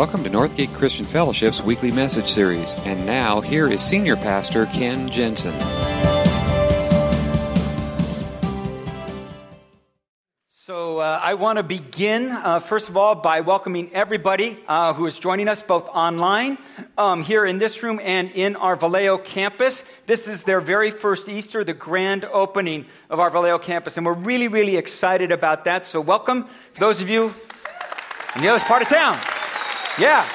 Welcome to Northgate Christian Fellowship's weekly message series. And now, here is Senior Pastor Ken Jensen. So, uh, I want to begin, uh, first of all, by welcoming everybody uh, who is joining us both online, um, here in this room, and in our Vallejo campus. This is their very first Easter, the grand opening of our Vallejo campus, and we're really, really excited about that. So, welcome, those of you in the other part of town. Yeah.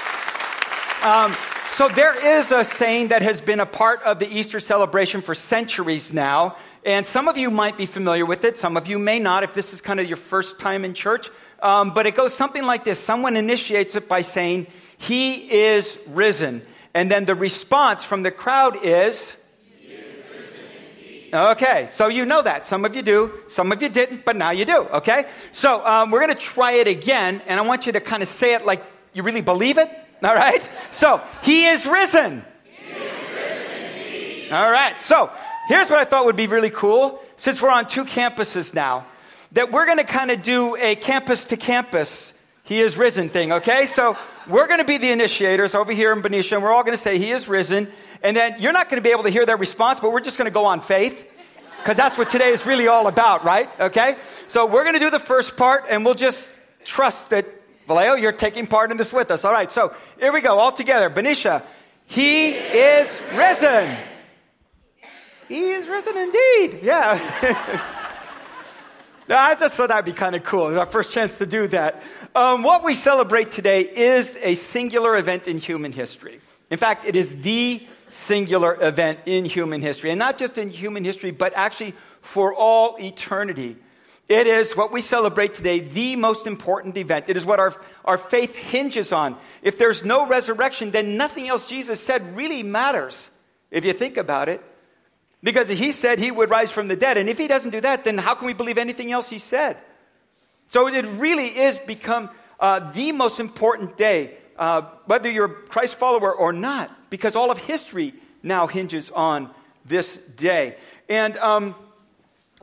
Um, so there is a saying that has been a part of the Easter celebration for centuries now. And some of you might be familiar with it, some of you may not if this is kind of your first time in church. Um, but it goes something like this someone initiates it by saying, He is risen. And then the response from the crowd is, Okay, so you know that. Some of you do, some of you didn't, but now you do, okay? So um, we're going to try it again, and I want you to kind of say it like you really believe it? All right? So, he is risen. He is risen All right. So, here's what I thought would be really cool since we're on two campuses now that we're going to kind of do a campus to campus he is risen thing, okay? So, we're going to be the initiators over here in Benicia and we're all going to say he is risen. And then you're not going to be able to hear their response, but we're just going to go on faith because that's what today is really all about, right? Okay? So, we're going to do the first part and we'll just trust that Vallejo, you're taking part in this with us. All right, so here we go, all together. Benicia, he is risen. He is risen indeed. Yeah. Now, I just thought that'd be kind of cool. It's our first chance to do that. Um, what we celebrate today is a singular event in human history. In fact, it is the singular event in human history. And not just in human history, but actually for all eternity. It is what we celebrate today, the most important event. It is what our, our faith hinges on. If there's no resurrection, then nothing else Jesus said really matters, if you think about it. Because he said he would rise from the dead. And if he doesn't do that, then how can we believe anything else he said? So it really is become uh, the most important day, uh, whether you're a Christ follower or not, because all of history now hinges on this day. And um,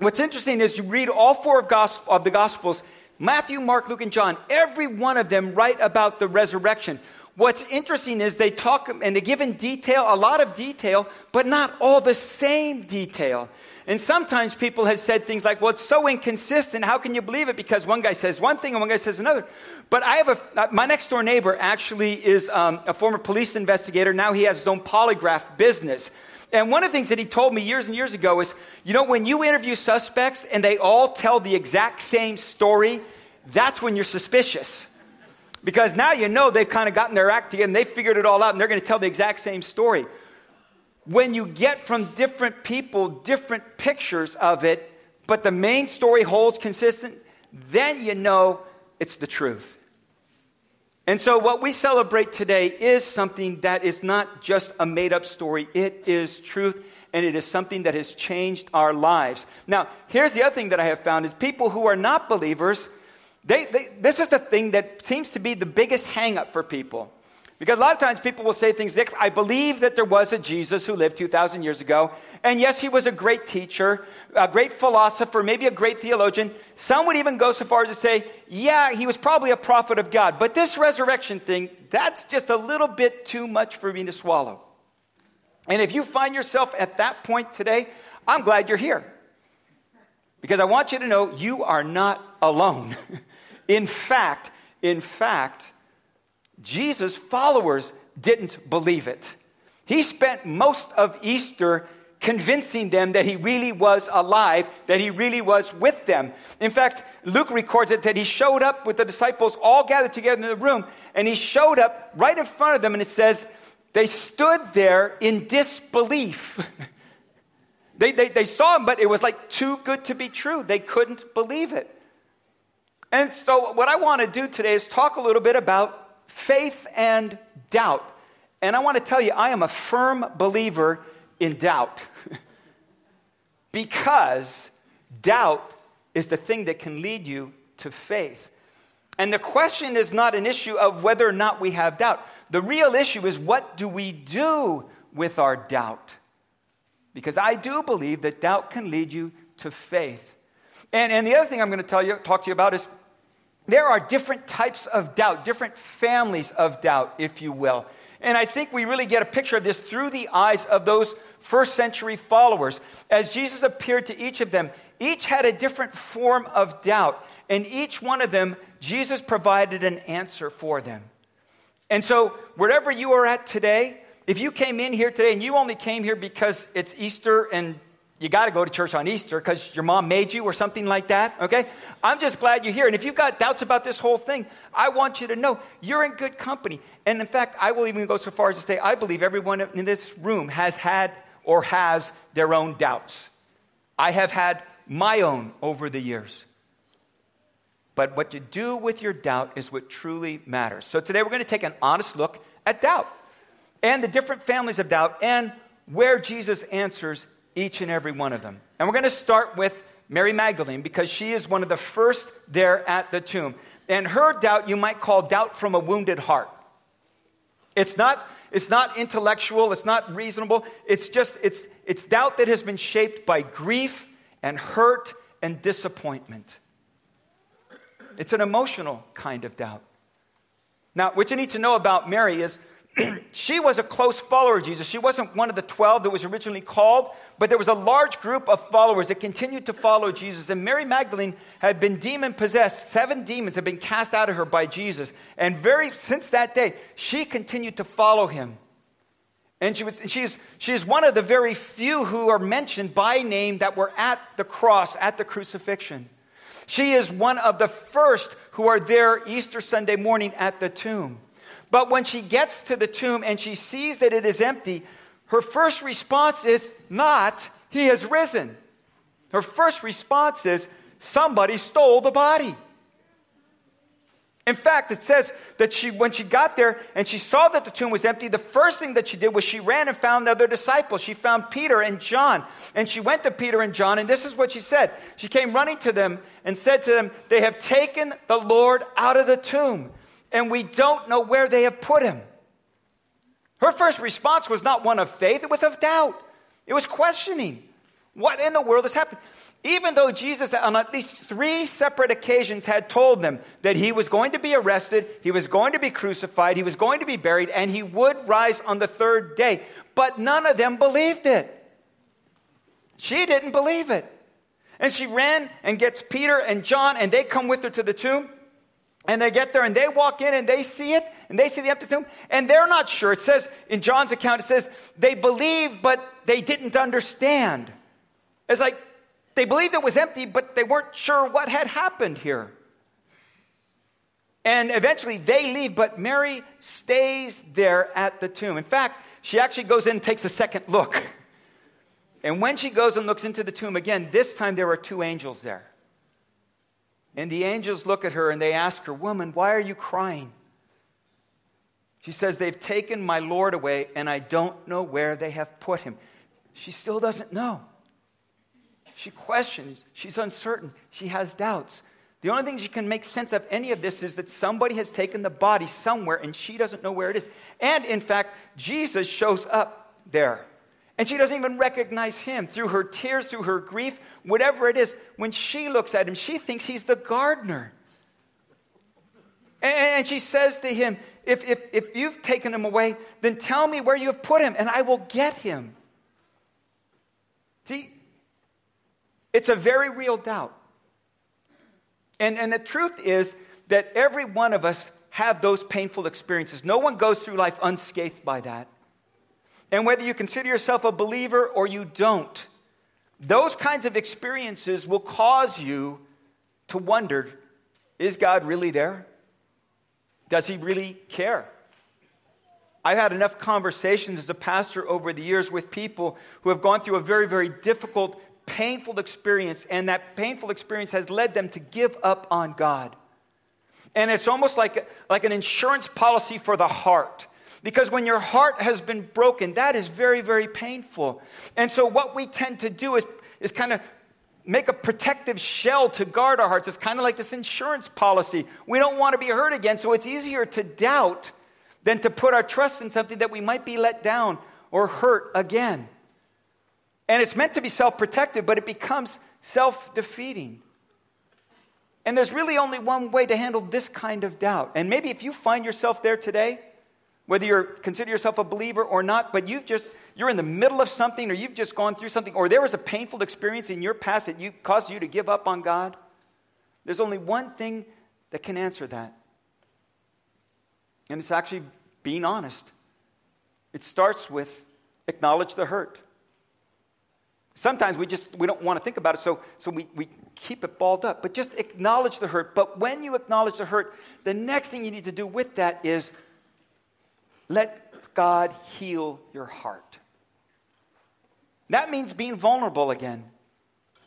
What's interesting is you read all four of, gospel, of the Gospels Matthew, Mark, Luke, and John, every one of them write about the resurrection. What's interesting is they talk and they give in detail, a lot of detail, but not all the same detail. And sometimes people have said things like, well, it's so inconsistent. How can you believe it? Because one guy says one thing and one guy says another. But I have a, uh, my next door neighbor actually is um, a former police investigator. Now he has his own polygraph business. And one of the things that he told me years and years ago is you know, when you interview suspects and they all tell the exact same story, that's when you're suspicious. Because now you know they've kind of gotten their act together and they figured it all out and they're going to tell the exact same story. When you get from different people different pictures of it, but the main story holds consistent, then you know it's the truth. And so, what we celebrate today is something that is not just a made up story, it is truth, and it is something that has changed our lives. Now, here's the other thing that I have found is people who are not believers, they, they, this is the thing that seems to be the biggest hangup for people. Because a lot of times people will say things like, I believe that there was a Jesus who lived 2,000 years ago. And yes, he was a great teacher, a great philosopher, maybe a great theologian. Some would even go so far as to say, yeah, he was probably a prophet of God. But this resurrection thing, that's just a little bit too much for me to swallow. And if you find yourself at that point today, I'm glad you're here. Because I want you to know you are not alone. in fact, in fact, Jesus' followers didn't believe it. He spent most of Easter convincing them that he really was alive, that he really was with them. In fact, Luke records it that he showed up with the disciples all gathered together in the room, and he showed up right in front of them, and it says, they stood there in disbelief. they, they, they saw him, but it was like too good to be true. They couldn't believe it. And so, what I want to do today is talk a little bit about faith and doubt. And I want to tell you, I am a firm believer in doubt. because doubt is the thing that can lead you to faith. And the question is not an issue of whether or not we have doubt. The real issue is what do we do with our doubt? Because I do believe that doubt can lead you to faith. And, and the other thing I'm going to tell you, talk to you about is there are different types of doubt, different families of doubt, if you will. And I think we really get a picture of this through the eyes of those first century followers. As Jesus appeared to each of them, each had a different form of doubt. And each one of them, Jesus provided an answer for them. And so, wherever you are at today, if you came in here today and you only came here because it's Easter and you got to go to church on Easter because your mom made you or something like that, okay? I'm just glad you're here. And if you've got doubts about this whole thing, I want you to know you're in good company. And in fact, I will even go so far as to say I believe everyone in this room has had or has their own doubts. I have had my own over the years. But what you do with your doubt is what truly matters. So today we're going to take an honest look at doubt and the different families of doubt and where Jesus answers each and every one of them. And we're going to start with Mary Magdalene because she is one of the first there at the tomb. And her doubt you might call doubt from a wounded heart. It's not, it's not intellectual, it's not reasonable. It's just, it's, it's doubt that has been shaped by grief and hurt and disappointment. It's an emotional kind of doubt. Now, what you need to know about Mary is she was a close follower of Jesus. She wasn't one of the 12 that was originally called, but there was a large group of followers that continued to follow Jesus. And Mary Magdalene had been demon possessed. Seven demons had been cast out of her by Jesus. And very since that day, she continued to follow him. And she was, she's, she's one of the very few who are mentioned by name that were at the cross, at the crucifixion. She is one of the first who are there Easter Sunday morning at the tomb. But when she gets to the tomb and she sees that it is empty, her first response is not, He has risen. Her first response is, Somebody stole the body. In fact, it says that she, when she got there and she saw that the tomb was empty, the first thing that she did was she ran and found other disciples. She found Peter and John. And she went to Peter and John, and this is what she said. She came running to them and said to them, They have taken the Lord out of the tomb and we don't know where they have put him. Her first response was not one of faith, it was of doubt. It was questioning what in the world has happened. Even though Jesus, on at least three separate occasions, had told them that he was going to be arrested, he was going to be crucified, he was going to be buried, and he would rise on the third day. But none of them believed it. She didn't believe it. And she ran and gets Peter and John, and they come with her to the tomb. And they get there and they walk in and they see it and they see the empty tomb and they're not sure. It says in John's account, it says they believed, but they didn't understand. It's like they believed it was empty, but they weren't sure what had happened here. And eventually they leave, but Mary stays there at the tomb. In fact, she actually goes in and takes a second look. And when she goes and looks into the tomb again, this time there are two angels there. And the angels look at her and they ask her, Woman, why are you crying? She says, They've taken my Lord away, and I don't know where they have put him. She still doesn't know. She questions. She's uncertain. She has doubts. The only thing she can make sense of any of this is that somebody has taken the body somewhere and she doesn't know where it is. And in fact, Jesus shows up there. And she doesn't even recognize him through her tears, through her grief, whatever it is. When she looks at him, she thinks he's the gardener. And she says to him, if, if, if you've taken him away, then tell me where you have put him, and I will get him. See, it's a very real doubt. And, and the truth is that every one of us have those painful experiences. No one goes through life unscathed by that. And whether you consider yourself a believer or you don't, those kinds of experiences will cause you to wonder is God really there? Does he really care? I've had enough conversations as a pastor over the years with people who have gone through a very, very difficult, painful experience, and that painful experience has led them to give up on God. And it's almost like, like an insurance policy for the heart. Because when your heart has been broken, that is very, very painful. And so, what we tend to do is, is kind of make a protective shell to guard our hearts. It's kind of like this insurance policy. We don't want to be hurt again, so it's easier to doubt than to put our trust in something that we might be let down or hurt again. And it's meant to be self protective, but it becomes self defeating. And there's really only one way to handle this kind of doubt. And maybe if you find yourself there today, whether you consider yourself a believer or not, but you've just you're in the middle of something or you've just gone through something or there was a painful experience in your past that you caused you to give up on God, there's only one thing that can answer that. And it's actually being honest. It starts with acknowledge the hurt. Sometimes we just we don't want to think about it, so, so we, we keep it balled up. But just acknowledge the hurt. But when you acknowledge the hurt, the next thing you need to do with that is let God heal your heart. That means being vulnerable again.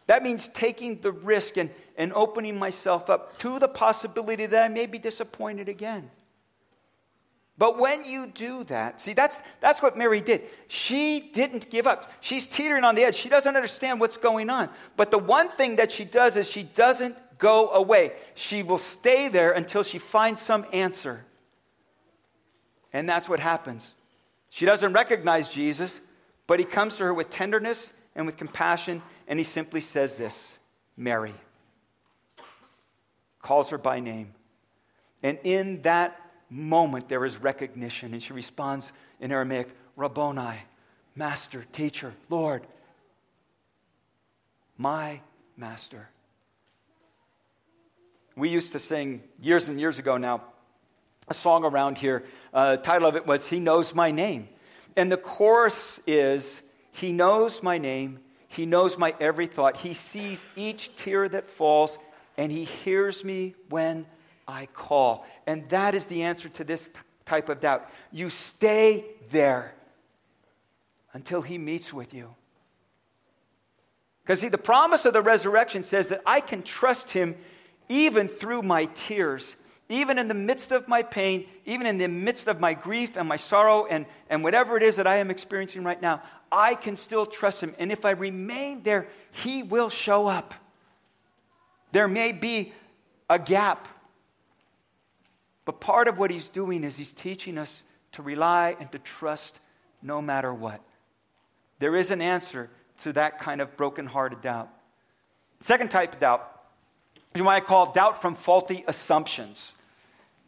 That means taking the risk and, and opening myself up to the possibility that I may be disappointed again. But when you do that, see, that's, that's what Mary did. She didn't give up. She's teetering on the edge. She doesn't understand what's going on. But the one thing that she does is she doesn't go away. She will stay there until she finds some answer. And that's what happens. She doesn't recognize Jesus, but he comes to her with tenderness and with compassion, and he simply says this Mary. Calls her by name. And in that moment, there is recognition. And she responds in Aramaic, Rabboni, Master, Teacher, Lord, my Master. We used to sing years and years ago now a song around here. Uh, title of it was He Knows My Name. And the chorus is He knows my name. He knows my every thought. He sees each tear that falls, and He hears me when I call. And that is the answer to this type of doubt. You stay there until He meets with you. Because, see, the promise of the resurrection says that I can trust Him even through my tears, even in the midst of my pain, even in the midst of my grief and my sorrow and, and whatever it is that I am experiencing right now. I can still trust Him. And if I remain there, He will show up. There may be a gap but part of what he's doing is he's teaching us to rely and to trust no matter what. There is an answer to that kind of broken-hearted doubt. Second type of doubt you might call doubt from faulty assumptions.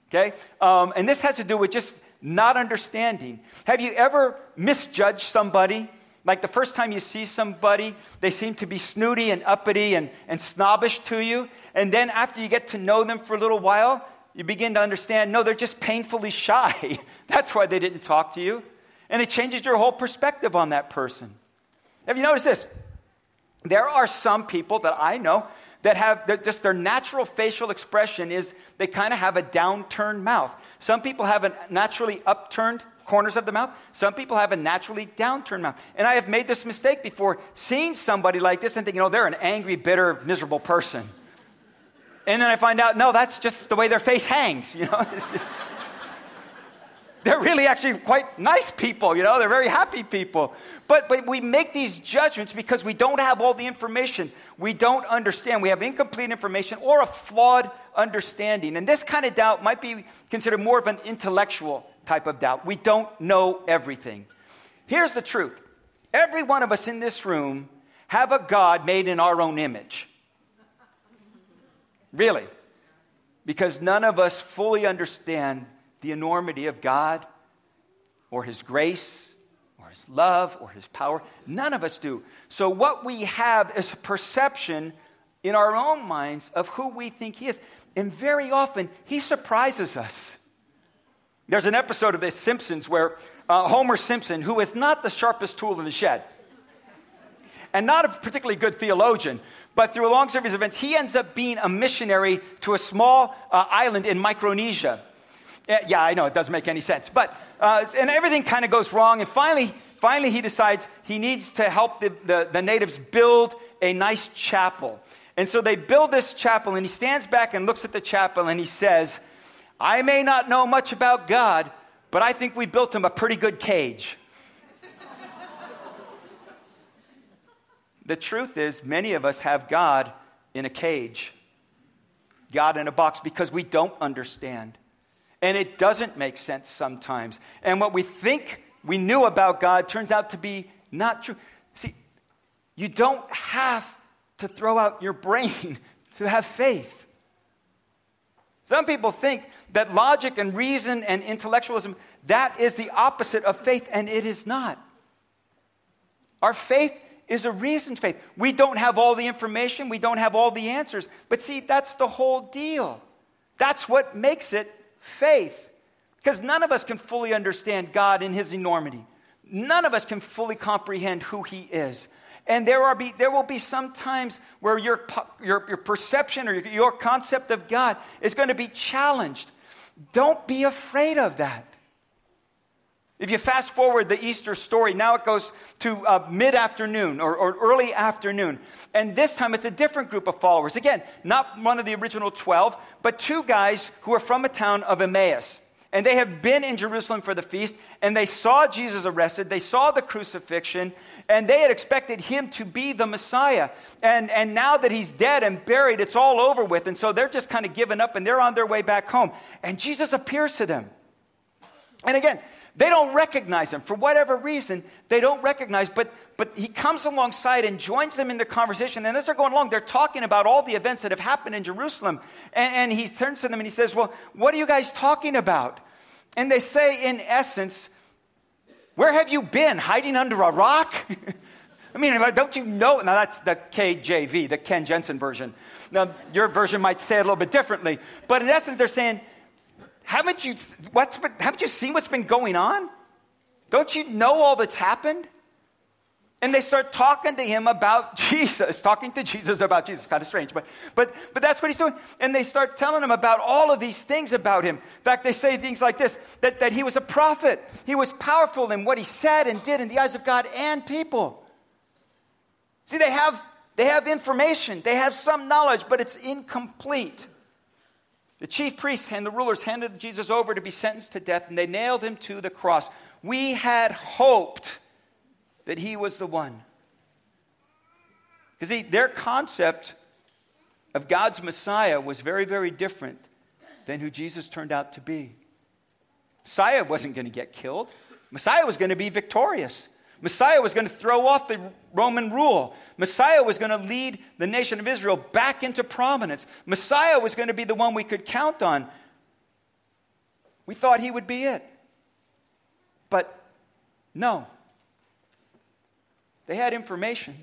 Okay? Um, and this has to do with just not understanding. Have you ever misjudged somebody? Like the first time you see somebody, they seem to be snooty and uppity and, and snobbish to you. And then after you get to know them for a little while, you begin to understand no, they're just painfully shy. That's why they didn't talk to you. And it changes your whole perspective on that person. Have you noticed this? There are some people that I know that have just their natural facial expression is they kind of have a downturned mouth. Some people have a naturally upturned corners of the mouth. Some people have a naturally downturned mouth. And I have made this mistake before, seeing somebody like this and thinking, oh, they're an angry, bitter, miserable person. And then I find out, no, that's just the way their face hangs, you know. they're really actually quite nice people, you know, they're very happy people. But, but we make these judgments because we don't have all the information. We don't understand. We have incomplete information or a flawed understanding. And this kind of doubt might be considered more of an intellectual type of doubt. We don't know everything. Here's the truth every one of us in this room have a God made in our own image. Really. Because none of us fully understand the enormity of God or His grace or His love or His power. None of us do. So, what we have is a perception in our own minds of who we think He is. And very often, He surprises us. There's an episode of The Simpsons where uh, Homer Simpson, who is not the sharpest tool in the shed, and not a particularly good theologian, but through a long series of events, he ends up being a missionary to a small uh, island in Micronesia. Yeah, I know, it doesn't make any sense. But, uh, and everything kind of goes wrong. And finally, finally, he decides he needs to help the, the, the natives build a nice chapel. And so they build this chapel, and he stands back and looks at the chapel and he says, I may not know much about God, but I think we built him a pretty good cage. The truth is, many of us have God in a cage, God in a box, because we don't understand. And it doesn't make sense sometimes. And what we think we knew about God turns out to be not true. See, you don't have to throw out your brain to have faith. Some people think that logic and reason and intellectualism, that is the opposite of faith, and it is not. Our faith is a reasoned faith. We don't have all the information, we don't have all the answers. But see, that's the whole deal. That's what makes it faith. Because none of us can fully understand God in His enormity. None of us can fully comprehend who He is. And there, are be, there will be some times where your, your, your perception or your, your concept of God is going to be challenged. Don't be afraid of that. If you fast forward the Easter story, now it goes to uh, mid afternoon or, or, early afternoon. And this time it's a different group of followers. Again, not one of the original 12, but two guys who are from a town of Emmaus. And they have been in Jerusalem for the feast, and they saw Jesus arrested, they saw the crucifixion, and they had expected him to be the Messiah. And, and now that he's dead and buried, it's all over with. And so they're just kind of giving up, and they're on their way back home. And Jesus appears to them. And again, they don't recognize him. For whatever reason, they don't recognize, but, but he comes alongside and joins them in the conversation. And as they're going along, they're talking about all the events that have happened in Jerusalem. And, and he turns to them and he says, Well, what are you guys talking about? And they say, in essence, Where have you been? Hiding under a rock? I mean, don't you know? Now, that's the KJV, the Ken Jensen version. Now, your version might say it a little bit differently. But in essence, they're saying, haven't you, what's been, haven't you seen what's been going on? Don't you know all that's happened? And they start talking to him about Jesus, talking to Jesus about Jesus. Kind of strange, but, but, but that's what he's doing. And they start telling him about all of these things about him. In fact, they say things like this that, that he was a prophet, he was powerful in what he said and did in the eyes of God and people. See, they have, they have information, they have some knowledge, but it's incomplete. The chief priests and the rulers handed Jesus over to be sentenced to death, and they nailed him to the cross. We had hoped that he was the one. Because their concept of God's Messiah was very, very different than who Jesus turned out to be. Messiah wasn't going to get killed, Messiah was going to be victorious. Messiah was going to throw off the Roman rule. Messiah was going to lead the nation of Israel back into prominence. Messiah was going to be the one we could count on. We thought he would be it. But no. They had information,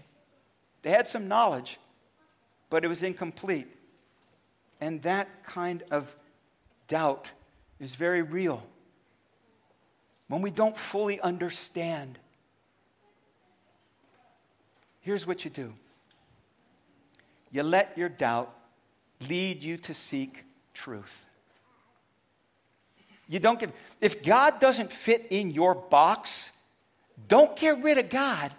they had some knowledge, but it was incomplete. And that kind of doubt is very real. When we don't fully understand Here's what you do you let your doubt lead you to seek truth. You don't give, if God doesn't fit in your box, don't get rid of God,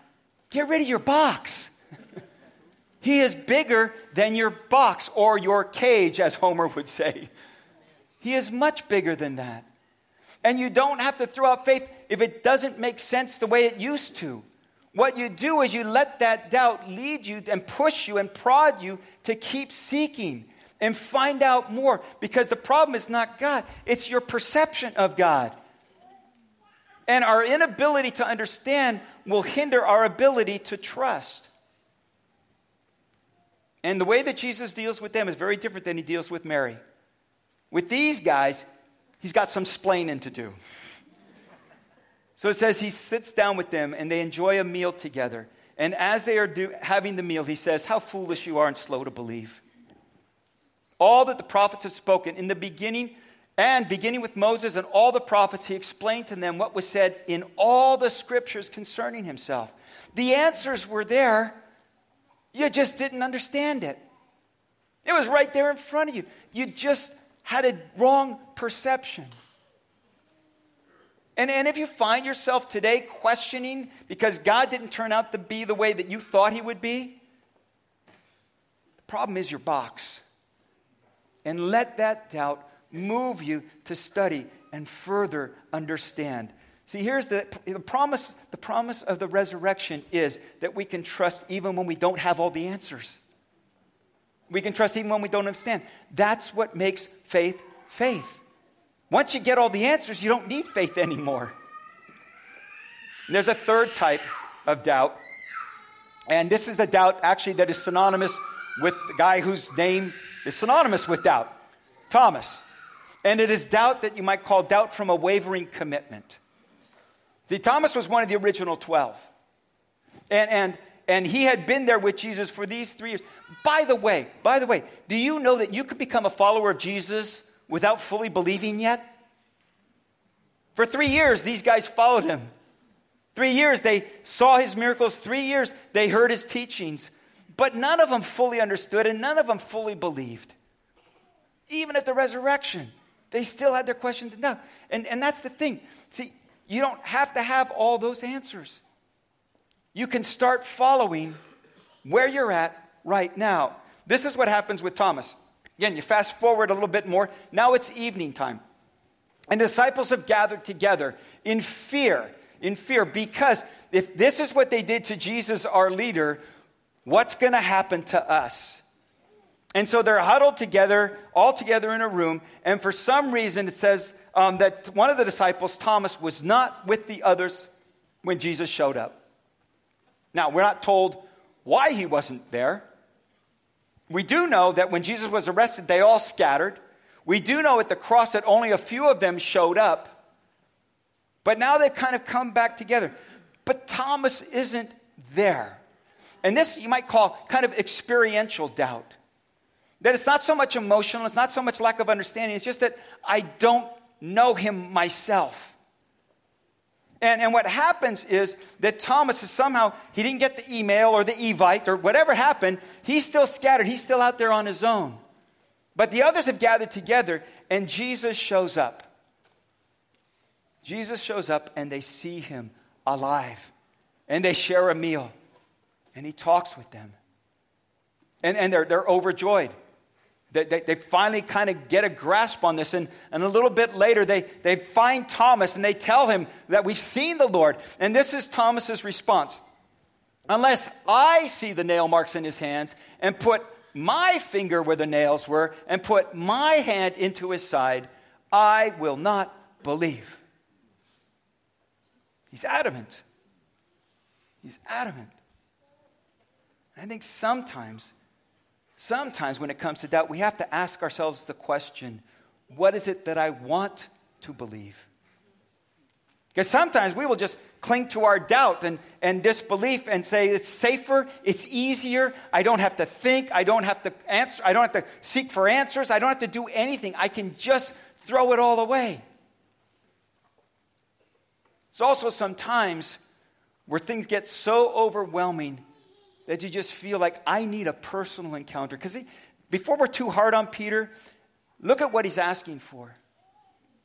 get rid of your box. he is bigger than your box or your cage, as Homer would say. He is much bigger than that. And you don't have to throw out faith if it doesn't make sense the way it used to. What you do is you let that doubt lead you and push you and prod you to keep seeking and find out more because the problem is not God, it's your perception of God. And our inability to understand will hinder our ability to trust. And the way that Jesus deals with them is very different than he deals with Mary. With these guys, he's got some splaining to do. So it says he sits down with them and they enjoy a meal together. And as they are do, having the meal, he says, How foolish you are and slow to believe. All that the prophets have spoken in the beginning, and beginning with Moses and all the prophets, he explained to them what was said in all the scriptures concerning himself. The answers were there, you just didn't understand it. It was right there in front of you. You just had a wrong perception. And, and if you find yourself today questioning because God didn't turn out to be the way that you thought He would be, the problem is your box. And let that doubt move you to study and further understand. See, here's the, the promise the promise of the resurrection is that we can trust even when we don't have all the answers. We can trust even when we don't understand. That's what makes faith faith. Once you get all the answers, you don't need faith anymore. And there's a third type of doubt. And this is the doubt actually that is synonymous with the guy whose name is synonymous with doubt. Thomas. And it is doubt that you might call doubt from a wavering commitment. See, Thomas was one of the original 12. And, and, and he had been there with Jesus for these three years. By the way, by the way, do you know that you could become a follower of Jesus without fully believing yet? For three years, these guys followed him. Three years, they saw his miracles. Three years, they heard his teachings. But none of them fully understood and none of them fully believed. Even at the resurrection, they still had their questions enough. And, and that's the thing. See, you don't have to have all those answers. You can start following where you're at right now. This is what happens with Thomas. Again, you fast forward a little bit more. Now it's evening time. And disciples have gathered together in fear, in fear, because if this is what they did to Jesus, our leader, what's going to happen to us? And so they're huddled together, all together in a room, and for some reason it says um, that one of the disciples, Thomas, was not with the others when Jesus showed up. Now, we're not told why he wasn't there. We do know that when Jesus was arrested, they all scattered. We do know at the cross that only a few of them showed up. But now they've kind of come back together. But Thomas isn't there. And this you might call kind of experiential doubt. That it's not so much emotional, it's not so much lack of understanding, it's just that I don't know him myself. And, and what happens is that Thomas is somehow, he didn't get the email or the evite or whatever happened. He's still scattered. He's still out there on his own. But the others have gathered together, and Jesus shows up. Jesus shows up, and they see him alive. And they share a meal. And he talks with them. And, and they're, they're overjoyed. They, they, finally kind of get a grasp on this. And, and a little bit later, they, they find Thomas and they tell him that we've seen the Lord. And this is Thomas's response Unless I see the nail marks in his hands and put my finger where the nails were and put my hand into his side, I will not believe. He's adamant. He's adamant. I think sometimes Sometimes, when it comes to doubt, we have to ask ourselves the question what is it that I want to believe? Because sometimes we will just cling to our doubt and, and disbelief and say it's safer, it's easier, I don't have to think, I don't have to answer, I don't have to seek for answers, I don't have to do anything. I can just throw it all away. It's also sometimes where things get so overwhelming that you just feel like I need a personal encounter. Because before we're too hard on Peter, look at what he's asking for.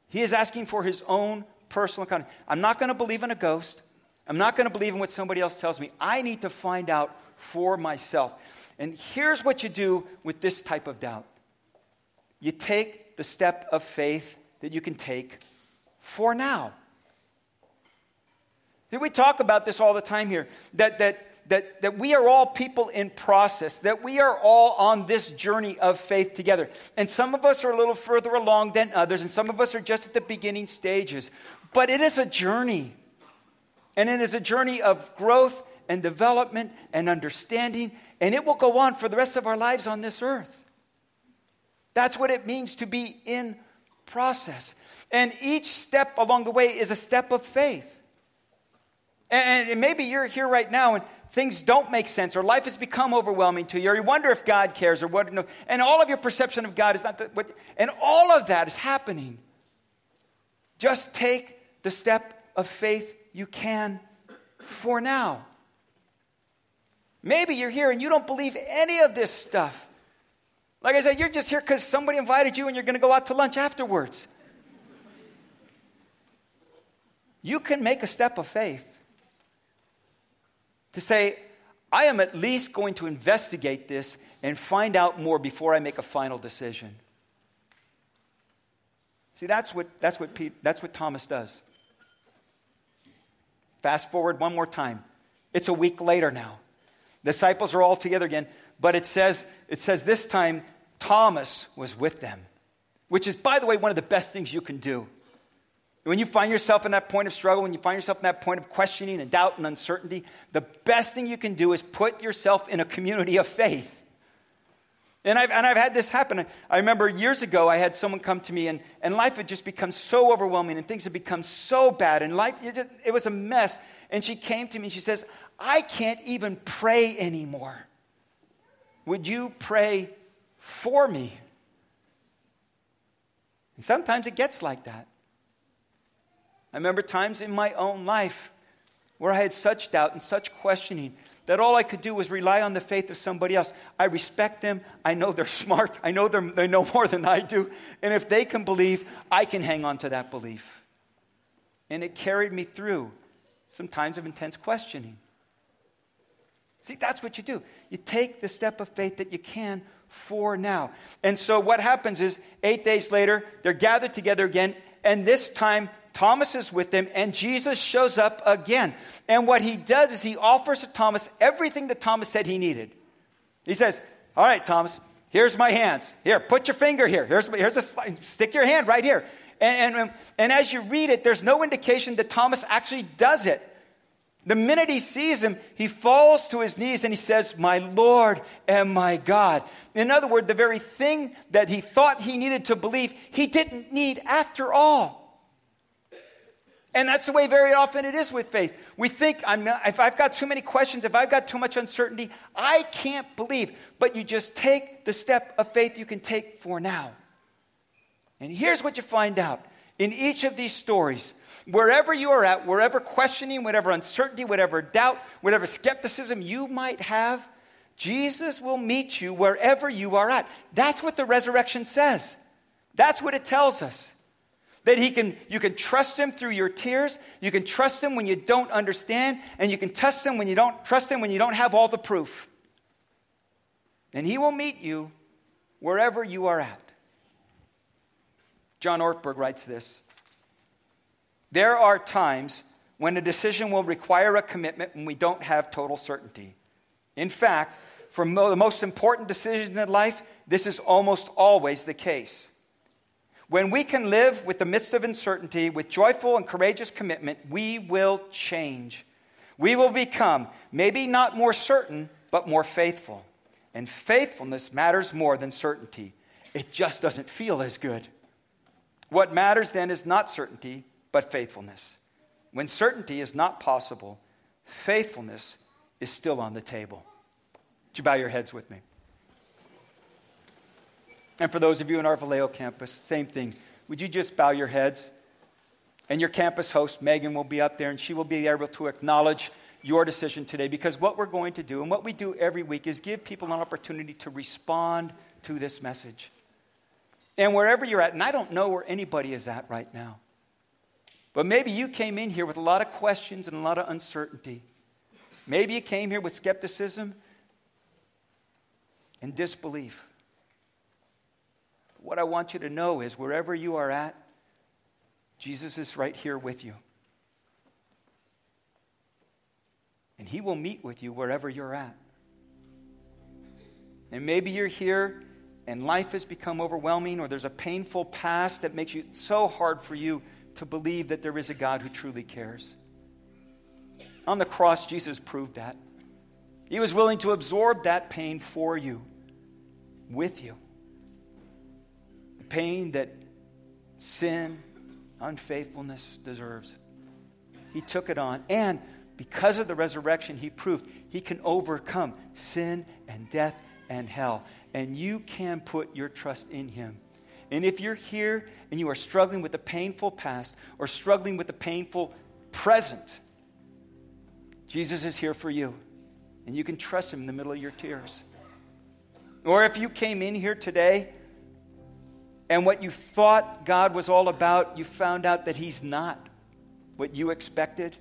He is asking for his own personal encounter. I'm not going to believe in a ghost. I'm not going to believe in what somebody else tells me. I need to find out for myself. And here's what you do with this type of doubt you take the step of faith that you can take for now. We talk about this all the time here that, that that, that we are all people in process, that we are all on this journey of faith together. And some of us are a little further along than others, and some of us are just at the beginning stages. But it is a journey. And it is a journey of growth and development and understanding, and it will go on for the rest of our lives on this earth. That's what it means to be in process. And each step along the way is a step of faith. And, maybe you're here right now and things don't make sense or life has become overwhelming to you or you wonder if God cares or what. and all of your perception of God is not the, what, and all of that is happening. Just take the step of faith you can for now. Maybe you're here and you don't believe any of this stuff. Like I said, you're just here because somebody invited you and you're going to go out to lunch afterwards. You can make a step of faith to say, I am at least going to investigate this and find out more before I make a final decision. See, that's what, that's what, Pete, that's what Thomas does. Fast forward one more time. It's a week later now. Disciples are all together again, but it says, it says this time Thomas was with them, which is, by the way, one of the best things you can do. When you find yourself in that point of struggle, when you find yourself in that point of questioning and doubt and uncertainty, the best thing you can do is put yourself in a community of faith. And I've, and I've had this happen. I remember years ago, I had someone come to me, and, and life had just become so overwhelming, and things had become so bad, and life, it, just, it was a mess. And she came to me, and she says, I can't even pray anymore. Would you pray for me? And sometimes it gets like that. I remember times in my own life where I had such doubt and such questioning that all I could do was rely on the faith of somebody else. I respect them. I know they're smart. I know they know more than I do. And if they can believe, I can hang on to that belief. And it carried me through some times of intense questioning. See, that's what you do. You take the step of faith that you can for now. And so what happens is, eight days later, they're gathered together again, and this time Thomas is with them, and Jesus shows up again. And what he does is he offers to Thomas everything that Thomas said he needed. He says, All right, Thomas, here's my hands. Here, put your finger here. Here's, here's a stick your hand right here. And, and, and as you read it, there's no indication that Thomas actually does it. The minute he sees him, he falls to his knees and he says, My Lord and my God. In other words, the very thing that he thought he needed to believe, he didn't need after all. And that's the way very often it is with faith. We think, I'm not, if I've got too many questions, if I've got too much uncertainty, I can't believe. But you just take the step of faith you can take for now. And here's what you find out in each of these stories wherever you are at, wherever questioning, whatever uncertainty, whatever doubt, whatever skepticism you might have, Jesus will meet you wherever you are at. That's what the resurrection says. That's what it tells us. That he can, you can trust him through your tears. You can trust him when you don't understand. And you can trust him when you don't trust him when you don't have all the proof. And he will meet you wherever you are at. John Ortberg writes this There are times when a decision will require a commitment when we don't have total certainty. In fact, for mo- the most important decisions in life, this is almost always the case. When we can live with the midst of uncertainty with joyful and courageous commitment, we will change. We will become maybe not more certain, but more faithful. And faithfulness matters more than certainty. It just doesn't feel as good. What matters then is not certainty, but faithfulness. When certainty is not possible, faithfulness is still on the table. Would you bow your heads with me? And for those of you in our Vallejo campus, same thing. Would you just bow your heads? And your campus host, Megan, will be up there and she will be able to acknowledge your decision today because what we're going to do and what we do every week is give people an opportunity to respond to this message. And wherever you're at, and I don't know where anybody is at right now, but maybe you came in here with a lot of questions and a lot of uncertainty. Maybe you came here with skepticism and disbelief. What I want you to know is wherever you are at, Jesus is right here with you. And he will meet with you wherever you're at. And maybe you're here and life has become overwhelming, or there's a painful past that makes it so hard for you to believe that there is a God who truly cares. On the cross, Jesus proved that. He was willing to absorb that pain for you, with you pain that sin, unfaithfulness deserves. He took it on. And because of the resurrection, he proved he can overcome sin and death and hell. And you can put your trust in him. And if you're here and you are struggling with a painful past or struggling with a painful present, Jesus is here for you. And you can trust him in the middle of your tears. Or if you came in here today and what you thought God was all about, you found out that He's not what you expected.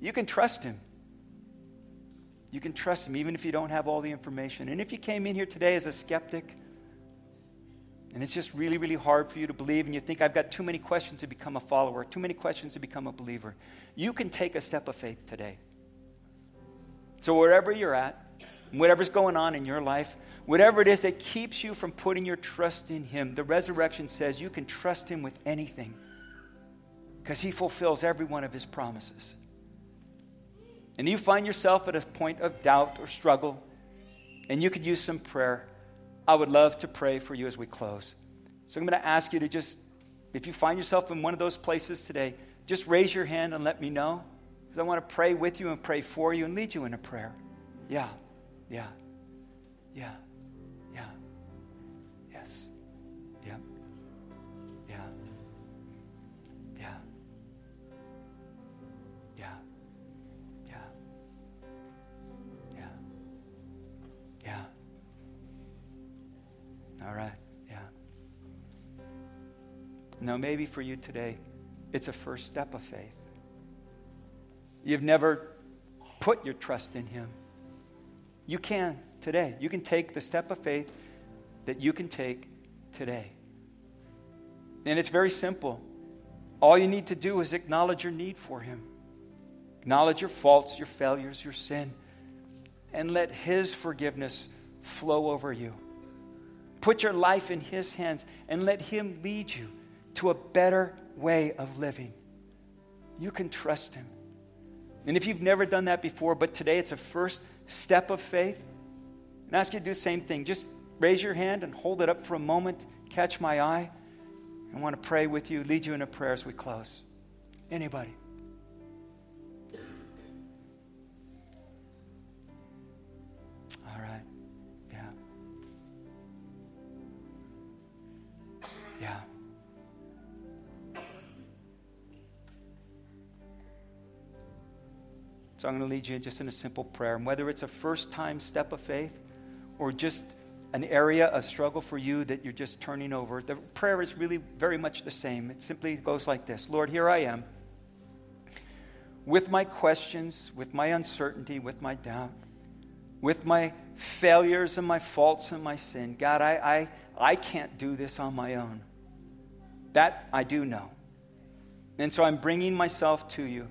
You can trust Him. You can trust Him even if you don't have all the information. And if you came in here today as a skeptic, and it's just really, really hard for you to believe, and you think, I've got too many questions to become a follower, too many questions to become a believer, you can take a step of faith today. So, wherever you're at, whatever's going on in your life, whatever it is that keeps you from putting your trust in Him, the resurrection says you can trust Him with anything because He fulfills every one of His promises. And you find yourself at a point of doubt or struggle, and you could use some prayer, I would love to pray for you as we close. So I'm going to ask you to just, if you find yourself in one of those places today, just raise your hand and let me know. Because I want to pray with you and pray for you and lead you in a prayer. Yeah, yeah, yeah, All right, yeah. Now, maybe for you today, it's a first step of faith. You've never put your trust in Him. You can today. You can take the step of faith that you can take today. And it's very simple. All you need to do is acknowledge your need for Him, acknowledge your faults, your failures, your sin, and let His forgiveness flow over you. Put your life in His hands and let Him lead you to a better way of living. You can trust Him. And if you've never done that before, but today it's a first step of faith, and ask you to do the same thing. Just raise your hand and hold it up for a moment, catch my eye. I want to pray with you, lead you in a prayer as we close. Anybody? So I'm going to lead you in just in a simple prayer. And whether it's a first time step of faith or just an area of struggle for you that you're just turning over, the prayer is really very much the same. It simply goes like this Lord, here I am with my questions, with my uncertainty, with my doubt, with my failures and my faults and my sin. God, I, I, I can't do this on my own. That I do know. And so I'm bringing myself to you.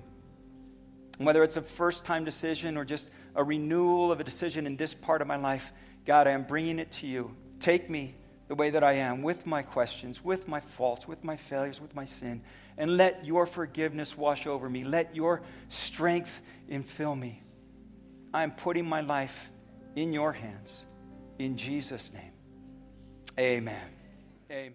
Whether it's a first time decision or just a renewal of a decision in this part of my life, God, I am bringing it to you. Take me the way that I am, with my questions, with my faults, with my failures, with my sin, and let your forgiveness wash over me. Let your strength infill me. I am putting my life in your hands. In Jesus' name. Amen. Amen.